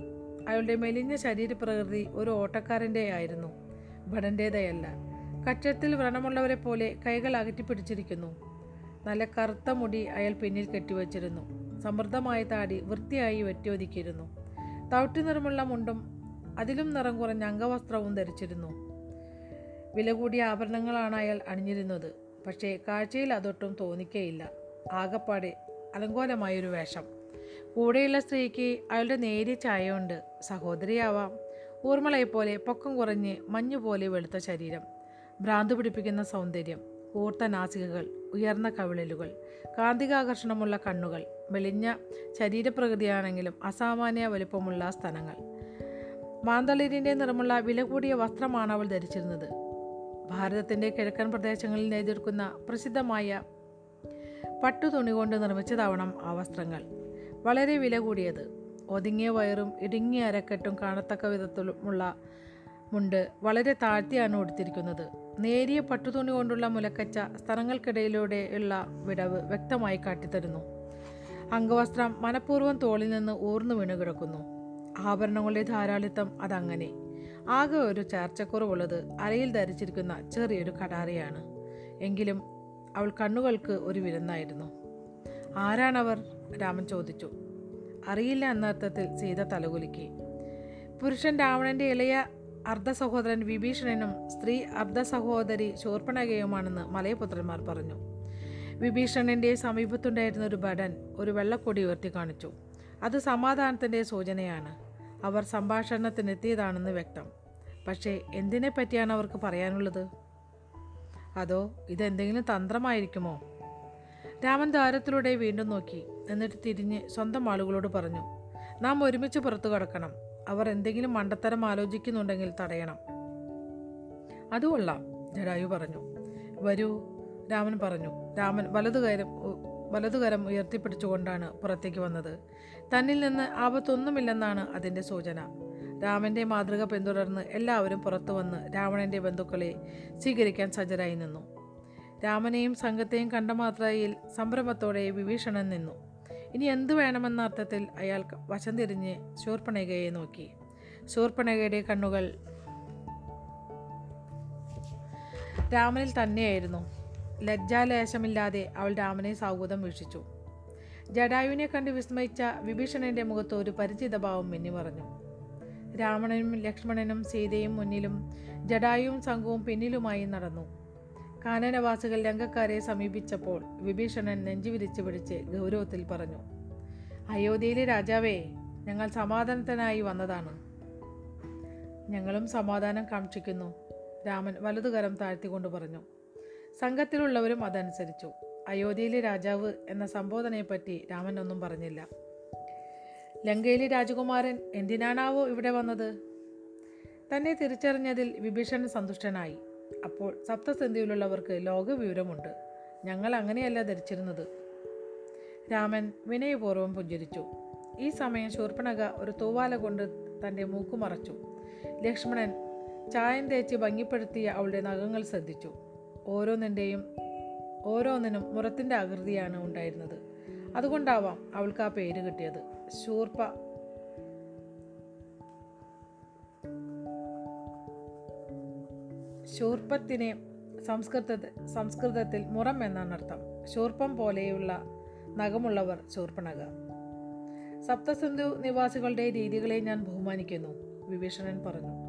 അയാളുടെ മെലിഞ്ഞ ശരീരപ്രകൃതി ഒരു ഓട്ടക്കാരന്റെ ആയിരുന്നു. ഭടന്റേതയല്ല. കക്ഷത്തിൽ വ്രണമുള്ളവരെ പോലെ കൈകൾ അകറ്റിപ്പിടിച്ചിരിക്കുന്നു. നല്ല കറുത്ത മുടി അയാൾ പിന്നിൽ കെട്ടിവച്ചിരുന്നു. സമൃദ്ധമായ താടി വൃത്തിയായി വെട്ടിയൊതുക്കിയിരുന്നു. തവിട്ടു നിറമുള്ള മുണ്ടും അതിലും നിറം കുറഞ്ഞ അംഗവസ്ത്രവും ധരിച്ചിരുന്നു. വില കൂടിയ ആഭരണങ്ങളാണ് അയാൾ അണിഞ്ഞിരുന്നത്. പക്ഷേ കാഴ്ചയിൽ അതൊട്ടും തോന്നിക്കേയില്ല. ആകപ്പാടെ അലങ്കോലമായൊരു വേഷം. കൂടെയുള്ള സ്ത്രീക്ക് അയാളുടെ നേരിയ ചായയുണ്ട് സഹോദരിയാവാം. ഊർമിളയെപ്പോലെ പൊക്കം കുറഞ്ഞ് മഞ്ഞുപോലെ വെളുത്ത ശരീരം. ഭ്രാന്ത് പിടിപ്പിക്കുന്ന സൗന്ദര്യം. കൂർത്ത നാസികകൾ. ഉയർന്ന കവിളലുകൾ. കാന്തികാകർഷണമുള്ള കണ്ണുകൾ. മെലിഞ്ഞ ശരീരപ്രകൃതിയാണെങ്കിലും അസാമാന്യ വലുപ്പമുള്ള സ്തനങ്ങൾ. മാന്തളിരിന്റെ നിറമുള്ള വില കൂടിയ വസ്ത്രമാണ് അവൾ ധരിച്ചിരുന്നത്. ഭാരതത്തിന്റെ കിഴക്കൻ പ്രദേശങ്ങളിൽ നെയ്തെടുക്കുന്ന പ്രസിദ്ധമായ പട്ടുതുണി കൊണ്ട് നിർമ്മിച്ചതാവണം ആ വസ്ത്രങ്ങൾ. വളരെ വില കൂടിയത് ഒതുങ്ങിയ വയറും ഇടുങ്ങിയ അരക്കെട്ടും കാണത്തക്ക വിധത്തിലുമുള്ള മുണ്ട് വളരെ താഴ്ത്തിയാണ് ഉടുത്തിരിക്കുന്നത്. നേരിയ പട്ടുതുണി കൊണ്ടുള്ള മുലക്കച്ച സ്ഥലങ്ങൾക്കിടയിലൂടെയുള്ള വിടവ് വ്യക്തമായി കാട്ടിത്തരുന്നു. അംഗവസ്ത്രം മനഃപൂർവം തോളിൽ നിന്ന് ഊർന്നു വീണു കിടക്കുന്നു ആഭരണങ്ങളുടെ ധാരാളിത്തം അതങ്ങനെ. ആകെ ഒരു ചേർച്ചക്കുറവുള്ളത് അരയിൽ ധരിച്ചിരിക്കുന്ന ചെറിയൊരു കടാറിയാണ് എങ്കിലും അവൾ കണ്ണുകൾക്ക് ഒരു വിരുന്നായിരുന്നു. ആരാണവർ? രാമൻ ചോദിച്ചു. അറിയില്ല എന്നർത്ഥത്തിൽ സീത തലകുലുക്കി. പുരുഷൻ രാവണന്റെ ഇളയ അർദ്ധ സഹോദരൻ വിഭീഷണനും സ്ത്രീ അർദ്ധ സഹോദരി ശൂർപ്പണകയുമാണെന്ന് മലയപുത്രന്മാർ പറഞ്ഞു. വിഭീഷണന്റെ സമീപത്തുണ്ടായിരുന്ന ഒരു ഭടൻ ഒരു വെള്ളക്കൊടി ഉയർത്തി കാണിച്ചു. അത് സമാധാനത്തിന്റെ സൂചനയാണ്. അവർ സംഭാഷണത്തിനെത്തിയതാണെന്ന് വ്യക്തം. പക്ഷേ എന്തിനെ പറ്റിയാണ് അവർക്ക് പറയാനുള്ളത്? അതോ ഇതെന്തെങ്കിലും തന്ത്രമായിരിക്കുമോ? രാമൻ ദ്വാരത്തിലൂടെ വീണ്ടും നോക്കി. എന്നിട്ട് തിരിഞ്ഞ് സ്വന്തം ആളുകളോട് പറഞ്ഞു നാം ഒരുമിച്ച് പുറത്തു കടക്കണം. അവർ എന്തെങ്കിലും മണ്ടത്തരം ആലോചിക്കുന്നുണ്ടെങ്കിൽ തടയണം. അത് കൊള്ളാം ജഡായു പറഞ്ഞു. വരൂ രാമൻ പറഞ്ഞു. രാമൻ വലതുകരം ഉ- വലതുകരം ഉയർത്തിപ്പിടിച്ചുകൊണ്ടാണ് പുറത്തേക്ക് വന്നത്. തന്നിൽ നിന്ന് ആപത്തൊന്നുമില്ലെന്നാണ് അതിന്റെ സൂചന. രാമന്റെ മാതൃക പിന്തുടർന്ന് എല്ലാവരും പുറത്തു വന്ന് രാവണന്റെ ബന്ധുക്കളെ സ്വീകരിക്കാൻ സജ്ജരായി നിന്നു. രാമനെയും സംഘത്തെയും കണ്ട മാത്രയിൽ സംരംഭത്തോടെ വിഭീഷണൻ നിന്നു. ഇനി എന്തു വേണമെന്ന അർത്ഥത്തിൽ അയാൾ വശം തിരിഞ്ഞ് ശൂർപ്പണകയെ നോക്കി. ശൂർപ്പണകയുടെ കണ്ണുകൾ രാമനിൽ തന്നെയായിരുന്നു. ലജ്ജാലേശമില്ലാതെ അവൾ രാമനെ സൗഹൃദം വീക്ഷിച്ചു. ജഡായുവിനെ കണ്ട് വിസ്മയിച്ച വിഭീഷണന്റെ മുഖത്ത് ഒരു പരിചിതഭാവം മിന്നി പറഞ്ഞു രാവണനും ലക്ഷ്മണനും സീതയും മുന്നിലും ജടായുവും സംഘവും പിന്നിലുമായി നടന്നു. കാനനവാസികൾ രംഗക്കാരെ സമീപിച്ചപ്പോൾ വിഭീഷണൻ നെഞ്ചുവിരിച്ച് പിടിച്ച് ഗൗരവത്തിൽ പറഞ്ഞു അയോധ്യയിലെ രാജാവേ ഞങ്ങൾ സമാധാനത്തിനായി വന്നതാണ്. ഞങ്ങളും സമാധാനം കാക്ഷിക്കുന്നു രാമൻ വലതുകരം താഴ്ത്തിക്കൊണ്ട് പറഞ്ഞു. സംഘത്തിലുള്ളവരും അതനുസരിച്ചു. അയോധ്യയിലെ രാജാവ് എന്ന സംബോധനയെപ്പറ്റി രാമൻ ഒന്നും പറഞ്ഞില്ല. ലങ്കയിലെ രാജകുമാരൻ എന്തിനാണാവോ ഇവിടെ വന്നത്? തന്നെ തിരിച്ചറിഞ്ഞതിൽ വിഭീഷണൻ സന്തുഷ്ടനായി. അപ്പോൾ സപ്തസന്ധിയിലുള്ളവർക്ക് ലോകവിവരമുണ്ട്. ഞങ്ങൾ അങ്ങനെയല്ല ധരിച്ചിരുന്നത്. രാമൻ വിനയപൂർവം പുഞ്ചിരിച്ചു. ഈ സമയം ശൂർപ്പണക ഒരു തൂവാല കൊണ്ട് തന്റെ മൂക്കു മറച്ചു. ലക്ഷ്മണൻ ചായം തേച്ച് ഭംഗിപ്പെടുത്തിയ അവളുടെ നഖങ്ങൾ ശ്രദ്ധിച്ചു. ഓരോന്നിന്റെയും ഓരോന്നിനും മുറത്തിന്റെ ആകൃതിയാണ് ഉണ്ടായിരുന്നത്. അതുകൊണ്ടാവാം അവൾക്ക് ആ പേര് കിട്ടിയത്. ശൂർപ്പ. ശൂർപ്പത്തിനെ സംസ്കൃത സംസ്കൃതത്തിൽ മുറം എന്നാണ് അർത്ഥം. ശൂർപ്പം പോലെയുള്ള നഖമുള്ളവർ ശൂർപ്പണക സപ്തസിന്ധു നിവാസികളുടെ രീതികളെ ഞാൻ ബഹുമാനിക്കുന്നു വിഭീഷണൻ പറഞ്ഞു.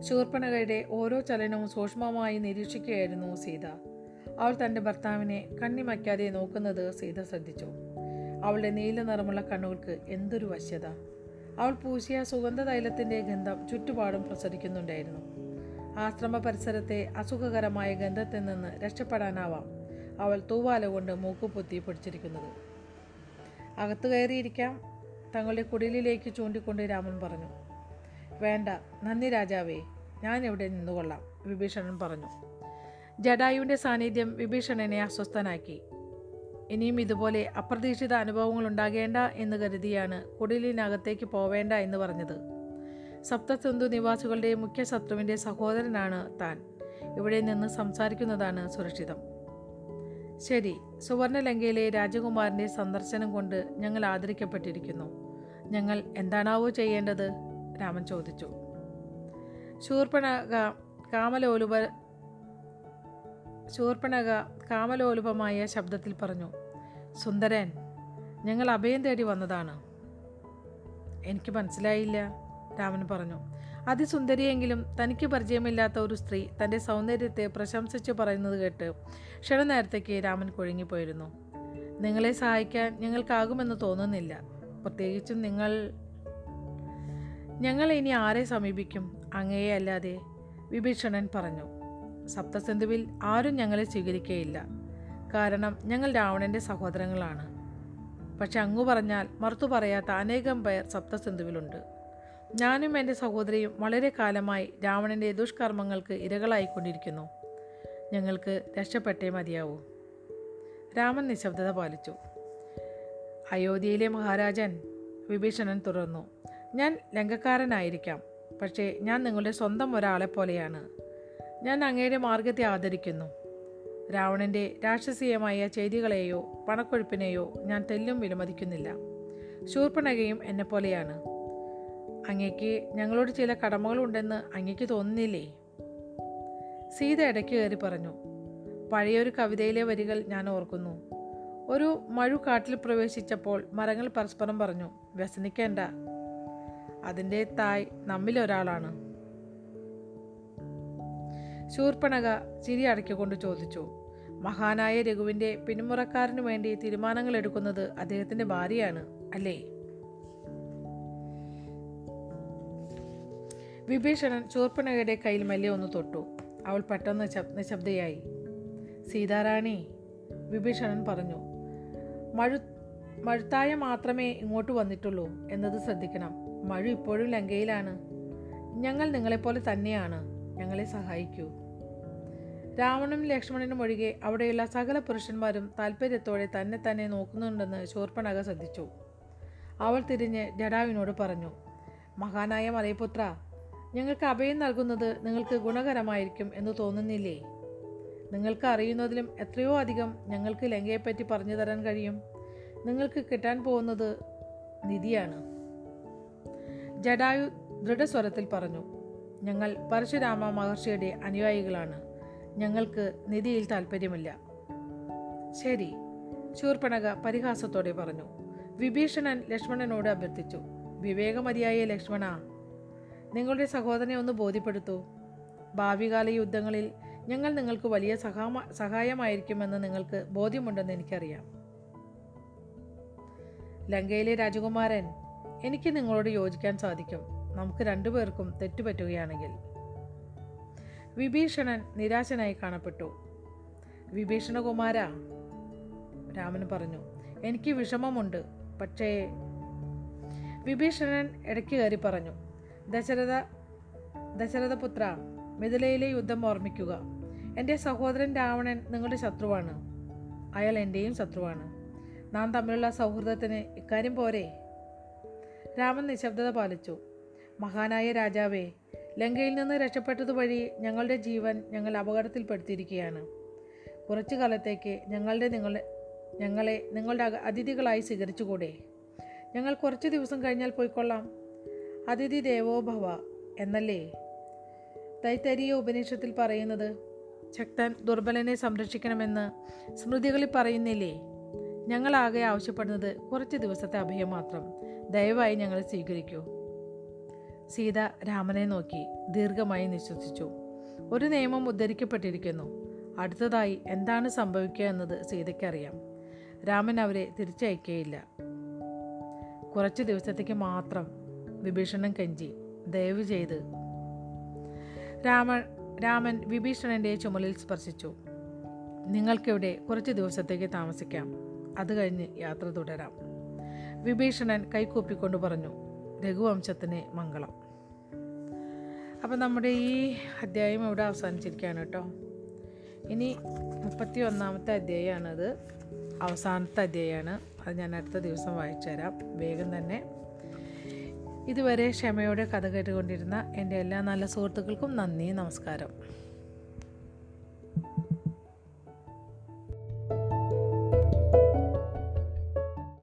ശൂർപ്പണകയുടെ ഓരോ ചലനവും സൂക്ഷ്മമായി നിരീക്ഷിക്കുകയായിരുന്നു സീത. അവൾ തന്റെ ഭർത്താവിനെ കണ്ണിമയ്ക്കാതെ നോക്കുന്നത് സീത ശ്രദ്ധിച്ചു. അവളുടെ നീല നിറമുള്ള കണ്ണുകൾക്ക് എന്തൊരു വശ്യത. അവൾ പൂശിയ സുഗന്ധതൈലത്തിന്റെ ഗന്ധം ചുറ്റുപാടും പ്രസരിക്കുന്നുണ്ടായിരുന്നു. ആശ്രമ പരിസരത്തെ അസുഖകരമായ ഗന്ധത്തിൽ നിന്ന് രക്ഷപ്പെടാനാവാം അവൾ തൂവാല കൊണ്ട് മൂക്കുപൊത്തി പിടിച്ചിരിക്കുന്നത്. അകത്തു കയറിയിരിക്കാം. തങ്ങളുടെ കുടിലിലേക്ക് ചൂണ്ടിക്കൊണ്ട് രാമൻ പറഞ്ഞു വേണ്ട നന്ദി രാജാവേ. ഞാൻ ഇവിടെ നിന്നുകൊള്ളാം വിഭീഷണൻ പറഞ്ഞു. ജഡായുവിന്റെ സാന്നിധ്യം വിഭീഷണനെ അസ്വസ്ഥനാക്കി. ഇനിയും ഇതുപോലെ അപ്രതീക്ഷിത അനുഭവങ്ങൾ ഉണ്ടാകേണ്ട എന്ന് കരുതിയാണ് കുടിലിനകത്തേക്ക് പോവേണ്ട എന്ന് പറഞ്ഞത്. സപ്തസന്ധു നിവാസികളുടെ മുഖ്യ ശത്രുവിന്റെ സഹോദരനാണ് താൻ. ഇവിടെ നിന്ന് സംസാരിക്കുന്നതാണ് സുരക്ഷിതം. ശരി സുവർണലങ്കയിലെ രാജകുമാരന്റെ സന്ദർശനം കൊണ്ട് ഞങ്ങൾ ആദരിക്കപ്പെട്ടിരിക്കുന്നു. ഞങ്ങൾ എന്താണാവോ ചെയ്യേണ്ടത്? രാമൻ ചോദിച്ചു. ശൂർപ്പണക കാമലോലുപ ശൂർപ്പണക കാമലോലുപമായ ശബ്ദത്തിൽ പറഞ്ഞു സുന്ദരൻ ഞങ്ങൾ അഭയം തേടി വന്നതാണ്. എനിക്ക് മനസ്സിലായില്ല രാമൻ പറഞ്ഞു. അതിസുന്ദരിയെങ്കിലും തനിക്ക് പരിചയമില്ലാത്ത ഒരു സ്ത്രീ തന്റെ സൗന്ദര്യത്തെ പ്രശംസിച്ച് പറയുന്നത് കേട്ട് ക്ഷണനേരത്തേക്ക് രാമൻ കുഴങ്ങിപ്പോയിരുന്നു. നിങ്ങളെ സഹായിക്കാൻ ഞങ്ങൾക്കാകുമെന്ന് തോന്നുന്നില്ല. പ്രത്യേകിച്ചും നിങ്ങൾ ഞങ്ങൾ ഇനി ആരെ സമീപിക്കും? അങ്ങയെ അല്ലാതെ വിഭീഷണൻ പറഞ്ഞു. സപ്തസന്ധുവിൽ ആരും ഞങ്ങളെ സ്വീകരിക്കുകയില്ല കാരണം ഞങ്ങൾ രാവണന്റെ സഹോദരങ്ങളാണ്. പക്ഷെ അങ്ങു പറഞ്ഞാൽ മറുത്തു പറയാത്ത അനേകം പേർ സപ്തസന്ധുവിലുണ്ട് ഞാനും എന്റെ സഹോദരിയും വളരെ കാലമായി രാവണന്റെ ദുഷ്കർമ്മങ്ങൾക്ക് ഇരകളായിക്കൊണ്ടിരിക്കുന്നു. ഞങ്ങൾക്ക് രക്ഷപ്പെട്ടേ മതിയാവൂ. രാമൻ നിശബ്ദത പാലിച്ചു. അയോധ്യയിലെ മഹാരാജൻ വിഭീഷണൻ തുടർന്നു. ഞാൻ ലങ്കക്കാരനായിരിക്കാം പക്ഷേ ഞാൻ നിങ്ങളുടെ സ്വന്തം ഒരാളെ പോലെയാണ് ഞാൻ അങ്ങയുടെ മാർഗത്തെ ആദരിക്കുന്നു. രാവണന്റെ രാക്ഷസീയമായ ചെയ്തികളെയോ പണക്കൊഴുപ്പിനെയോ ഞാൻ തെല്ലും വിലമതിക്കുന്നില്ല. ശൂർപ്പണകയും എന്നെപ്പോലെയാണ്. അങ്ങയ്ക്ക് ഞങ്ങളോട് ചില കടമകളുണ്ടെന്ന് അങ്ങയ്ക്ക് തോന്നുന്നില്ലേ? സീത ഇടയ്ക്ക് കയറി പറഞ്ഞു പഴയൊരു കവിതയിലെ വരികൾ ഞാൻ ഓർക്കുന്നു. ഒരു മഴു കാട്ടിൽ പ്രവേശിച്ചപ്പോൾ മരങ്ങൾ പരസ്പരം പറഞ്ഞു വ്യസനിക്കേണ്ട അതിന്റെ തായ് നമ്മിലൊരാളാണ്. ശൂർപ്പണക ചിരി അടക്കിക്കൊണ്ട് ചോദിച്ചു. മഹാനായ രഘുവിന്റെ പിന്മുറക്കാരനു വേണ്ടി തീരുമാനങ്ങൾ എടുക്കുന്നത് അദ്ദേഹത്തിന്റെ ഭാര്യയാണ് അല്ലേ? വിഭീഷണൻ ശൂർപ്പണകയുടെ കയ്യിൽ മെല്ലെ ഒന്ന് തൊട്ടു. അവൾ പെട്ടെന്ന് ശബ് നിശബ്ദയായി. സീതാറാണി വിഭീഷണൻ പറഞ്ഞു. മഴു മഴുത്തായ മാത്രമേ ഇങ്ങോട്ട് വന്നിട്ടുള്ളൂ എന്നത് ശ്രദ്ധിക്കണം. മഴു ഇപ്പോഴും ലങ്കയിലാണ്. ഞങ്ങൾ നിങ്ങളെപ്പോലെ തന്നെയാണ്. ഞങ്ങളെ സഹായിക്കൂ. രാവണനും ലക്ഷ്മണനും ഒഴികെ അവിടെയുള്ള സകല പുരുഷന്മാരും താല്പര്യത്തോടെ തന്നെ തന്നെ നോക്കുന്നുണ്ടെന്ന് ശൂർപ്പണക ശ്രദ്ധിച്ചു. അവൾ തിരിഞ്ഞ് ജഡാവിനോട് പറഞ്ഞു മഹാനായ മലയപുത്ര ഞങ്ങൾക്ക് അഭയം നൽകുന്നത് നിങ്ങൾക്ക് ഗുണകരമായിരിക്കും എന്ന് തോന്നുന്നില്ലേ? നിങ്ങൾക്ക് അറിയുന്നതിലും എത്രയോ അധികം ഞങ്ങൾക്ക് ലങ്കയെപ്പറ്റി പറഞ്ഞു തരാൻ കഴിയും. നിങ്ങൾക്ക് കിട്ടാൻ പോകുന്നത് നിധിയാണ്. ജഡായു ദൃഢസ്വരത്തിൽ പറഞ്ഞു ഞങ്ങൾ പരശുരാമ മഹർഷിയുടെ അനുയായികളാണ്. ഞങ്ങൾക്ക് നിധിയിൽ താല്പര്യമില്ല ശരി ശൂർപ്പണക പരിഹാസത്തോടെ പറഞ്ഞു. വിഭീഷണൻ ലക്ഷ്മണനോട് അഭ്യർത്ഥിച്ചു വിവേകമതിയായ ലക്ഷ്മണ നിങ്ങളുടെ സഹോദരനെ ഒന്ന് ബോധ്യപ്പെടുത്തൂ. ഭാവികാല യുദ്ധങ്ങളിൽ ഞങ്ങൾ നിങ്ങൾക്ക് വലിയ സഹാമ സഹായമായിരിക്കുമെന്ന് നിങ്ങൾക്ക് ബോധ്യമുണ്ടെന്ന് എനിക്കറിയാം. ലങ്കയിലെ രാജകുമാരൻ എനിക്ക് നിങ്ങളോട് യോജിക്കാൻ സാധിക്കും. നമുക്ക് രണ്ടുപേർക്കും തെറ്റുപറ്റുകയാണെങ്കിൽ. വിഭീഷണൻ നിരാശനായി കാണപ്പെട്ടു. വിഭീഷണകുമാര രാമൻ പറഞ്ഞു. എനിക്ക് വിഷമമുണ്ട് പക്ഷേ വിഭീഷണൻ ഇടയ്ക്ക് കയറി പറഞ്ഞു. ദശരഥ ദശരഥപുത്ര മിഥിലയിലെ യുദ്ധം ഓർമ്മിക്കുക. എന്റെ സഹോദരൻ രാവണൻ നിങ്ങളുടെ ശത്രുവാണ്. അയാൾ എന്റെയും ശത്രുവാണ്. നാം തമ്മിലുള്ള സൗഹൃദത്തിന് ഇക്കാര്യം പോരെ? രാമൻ നിശബ്ദത പാലിച്ചു. മഹാനായ രാജാവേ ലങ്കയിൽ നിന്ന് രക്ഷപ്പെട്ടതുവഴി ഞങ്ങളുടെ ജീവൻ ഞങ്ങൾ അപകടത്തിൽപ്പെടുത്തിയിരിക്കുകയാണ്. കുറച്ചു കാലത്തേക്ക് ഞങ്ങളുടെ നിങ്ങളെ ഞങ്ങളെ നിങ്ങളുടെ അതിഥികളായി സ്വീകരിച്ചുകൂടെ? ഞങ്ങൾ കുറച്ച് ദിവസം കഴിഞ്ഞാൽ പോയിക്കൊള്ളാം. അതിഥി ദേവോഭവ എന്നല്ലേ? തൈത്തരീയ ഉപനിഷത്തിൽ പറയുന്നത് ശക്തൻ ദുർബലനെ സംരക്ഷിക്കണമെന്ന് സ്മൃതികളിൽ പറയുന്നില്ലേ? ഞങ്ങളാകെ ആവശ്യപ്പെടുന്നത് കുറച്ച് ദിവസത്തെ അഭയം മാത്രം. ദയവായി ഞങ്ങളെ സ്വീകരിക്കൂ. സീത രാമനെ നോക്കി ദീർഘമായി നിശ്വസിച്ചു. ഒരു നിയമം ഉദ്ധരിക്കപ്പെട്ടിരിക്കുന്നു. അടുത്തതായി എന്താണ് സംഭവിക്കുക എന്നത് സീതയ്ക്കറിയാം. രാമൻ അവരെ തിരിച്ചയക്കുകയില്ല കുറച്ച് ദിവസത്തേക്ക് മാത്രം വിഭീഷണൻ കെഞ്ചി ദയവ് ചെയ്ത് രാമൻ രാമൻ വിഭീഷണന്റെ ചുമലിൽ സ്പർശിച്ചു. നിങ്ങൾക്കിവിടെ കുറച്ച് ദിവസത്തേക്ക് താമസിക്കാം. അത് കഴിഞ്ഞ് യാത്ര തുടരാം. വിഭീഷണൻ കൈകൂപ്പിക്കൊണ്ട് പറഞ്ഞു രഘുവംശത്തിന് മംഗളം. അപ്പം നമ്മുടെ ഈ അധ്യായം ഇവിടെ അവസാനിച്ചിരിക്കുകയാണ് കേട്ടോ. ഇനി മുപ്പത്തി ഒന്നാമത്തെ അധ്യായമാണത്. അവസാനത്തെ അധ്യായമാണ്. അത് ഞാൻ അടുത്ത ദിവസം വായിച്ചു തരാം വേഗം തന്നെ. ഇതുവരെ ക്ഷമയോടെ കഥ കേട്ടുകൊണ്ടിരുന്ന എന്റെ എല്ലാ നല്ല സുഹൃത്തുക്കൾക്കും നന്ദി നമസ്കാരം.